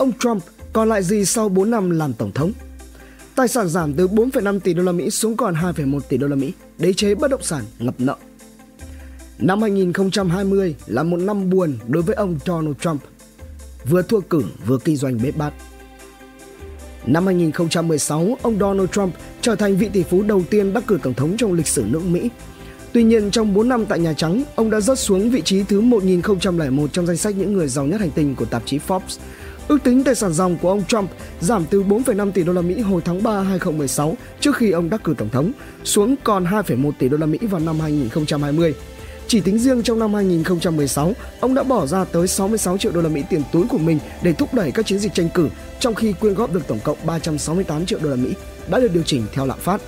ông Trump còn lại gì sau 4 năm làm tổng thống? Tài sản giảm từ 4,5 tỷ đô la Mỹ xuống còn 2,1 tỷ đô la Mỹ, đế chế bất động sản ngập nợ. Năm 2020 là một năm buồn đối với ông Donald Trump, vừa thua cử vừa kinh doanh bế bát. Năm 2016, ông Donald Trump trở thành vị tỷ phú đầu tiên đắc cử tổng thống trong lịch sử nước Mỹ. Tuy nhiên, trong 4 năm tại Nhà Trắng, ông đã rớt xuống vị trí thứ 1001 trong danh sách những người giàu nhất hành tinh của tạp chí Forbes. Ước tính tài sản dòng của ông Trump giảm từ 4,5 tỷ đô la Mỹ hồi tháng 3 2016 trước khi ông đắc cử tổng thống xuống còn 2,1 tỷ đô la Mỹ vào năm 2020. Chỉ tính riêng trong năm 2016, ông đã bỏ ra tới 66 triệu đô la Mỹ tiền túi của mình để thúc đẩy các chiến dịch tranh cử, trong khi quyên góp được tổng cộng 368 triệu đô la Mỹ đã được điều chỉnh theo lạm phát.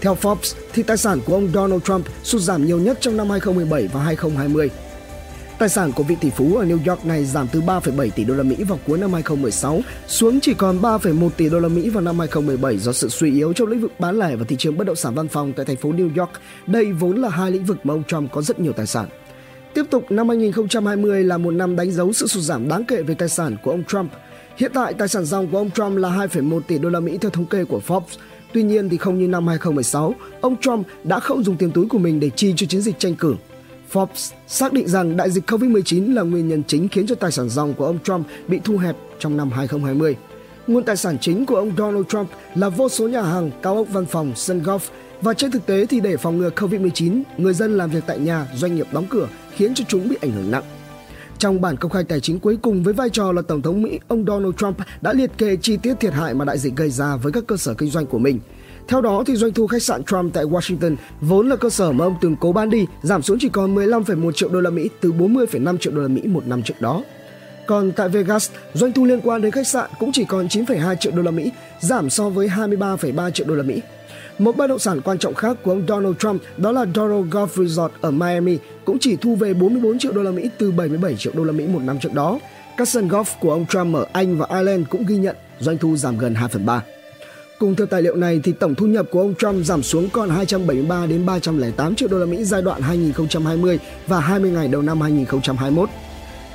Theo Forbes, thì tài sản của ông Donald Trump sụt giảm nhiều nhất trong năm 2017 và 2020. Tài sản của vị tỷ phú ở New York này giảm từ 3,7 tỷ đô la Mỹ vào cuối năm 2016 xuống chỉ còn 3,1 tỷ đô la Mỹ vào năm 2017 do sự suy yếu trong lĩnh vực bán lẻ và thị trường bất động sản văn phòng tại thành phố New York. Đây vốn là hai lĩnh vực mà ông Trump có rất nhiều tài sản. Tiếp tục, năm 2020 là một năm đánh dấu sự sụt giảm đáng kể về tài sản của ông Trump. Hiện tại, tài sản dòng của ông Trump là 2,1 tỷ đô la Mỹ theo thống kê của Forbes. Tuy nhiên thì không như năm 2016, ông Trump đã không dùng tiền túi của mình để chi cho chiến dịch tranh cử. Forbes xác định rằng đại dịch COVID-19 là nguyên nhân chính khiến cho tài sản dòng của ông Trump bị thu hẹp trong năm 2020. Nguồn tài sản chính của ông Donald Trump là vô số nhà hàng, cao ốc văn phòng, sân golf và trên thực tế thì để phòng ngừa COVID-19, người dân làm việc tại nhà, doanh nghiệp đóng cửa khiến cho chúng bị ảnh hưởng nặng. Trong bản công khai tài chính cuối cùng với vai trò là Tổng thống Mỹ, ông Donald Trump đã liệt kê chi tiết thiệt hại mà đại dịch gây ra với các cơ sở kinh doanh của mình – theo đó, thì doanh thu khách sạn Trump tại Washington vốn là cơ sở mà ông từng cố bán đi giảm xuống chỉ còn 15,1 triệu đô la Mỹ từ 40,5 triệu đô la Mỹ một năm trước đó. Còn tại Vegas, doanh thu liên quan đến khách sạn cũng chỉ còn 9,2 triệu đô la Mỹ, giảm so với 23,3 triệu đô la Mỹ. Một bất động sản quan trọng khác của ông Donald Trump đó là Doral Golf Resort ở Miami cũng chỉ thu về 44 triệu đô la Mỹ từ 77 triệu đô la Mỹ một năm trước đó. Các sân golf của ông Trump ở Anh và Ireland cũng ghi nhận doanh thu giảm gần 2 phần 3. Cùng theo tài liệu này thì tổng thu nhập của ông Trump giảm xuống còn 273 đến 308 triệu đô la Mỹ giai đoạn 2020 và 20 ngày đầu năm 2021.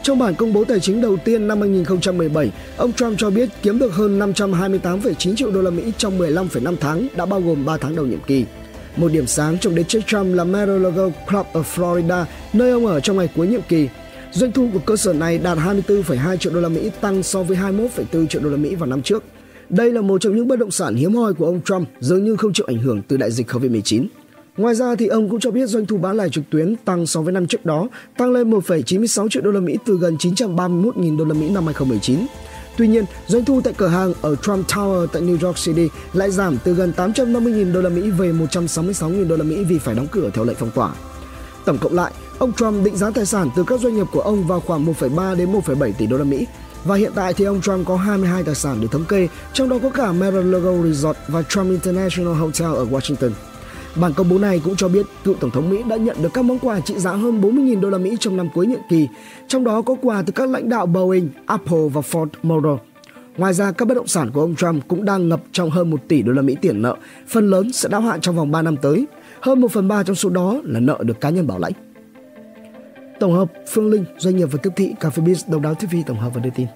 Trong bản công bố tài chính đầu tiên năm 2017, ông Trump cho biết kiếm được hơn 528,9 triệu đô la Mỹ trong 15,5 tháng đã bao gồm 3 tháng đầu nhiệm kỳ. Một điểm sáng trong đế chế Trump là Mar-a-Lago Club ở Florida, nơi ông ở trong ngày cuối nhiệm kỳ. Doanh thu của cơ sở này đạt 24,2 triệu đô la Mỹ, tăng so với 21,4 triệu đô la Mỹ vào năm trước. Đây là một trong những bất động sản hiếm hoi của ông Trump dường như không chịu ảnh hưởng từ đại dịch Covid-19. Ngoài ra thì ông cũng cho biết doanh thu bán lẻ trực tuyến tăng so với năm trước đó, tăng lên 1,96 triệu đô la Mỹ từ gần 931.000 đô la Mỹ năm 2019. Tuy nhiên, doanh thu tại cửa hàng ở Trump Tower tại New York City lại giảm từ gần 850.000 đô la Mỹ về 166.000 đô la Mỹ vì phải đóng cửa theo lệnh phong tỏa. Tổng cộng lại, ông Trump định giá tài sản từ các doanh nghiệp của ông vào khoảng 1,3 đến 1,7 tỷ đô la Mỹ và hiện tại thì ông Trump có 22 tài sản được thống kê, trong đó có cả Mar-a-Lago Resort và Trump International Hotel ở Washington. Bản công bố này cũng cho biết cựu tổng thống Mỹ đã nhận được các món quà trị giá hơn 40.000 đô la Mỹ trong năm cuối nhiệm kỳ, trong đó có quà từ các lãnh đạo Boeing, Apple và Ford Motor. Ngoài ra, các bất động sản của ông Trump cũng đang ngập trong hơn 1 tỷ đô la Mỹ tiền nợ, phần lớn sẽ đáo hạn trong vòng 3 năm tới. Hơn 1 phần 3 trong số đó là nợ được cá nhân bảo lãnh. Tổng hợp Phương Linh, doanh nghiệp và tiếp thị Cà phê Biz, độc đáo TV tổng hợp và đưa tin.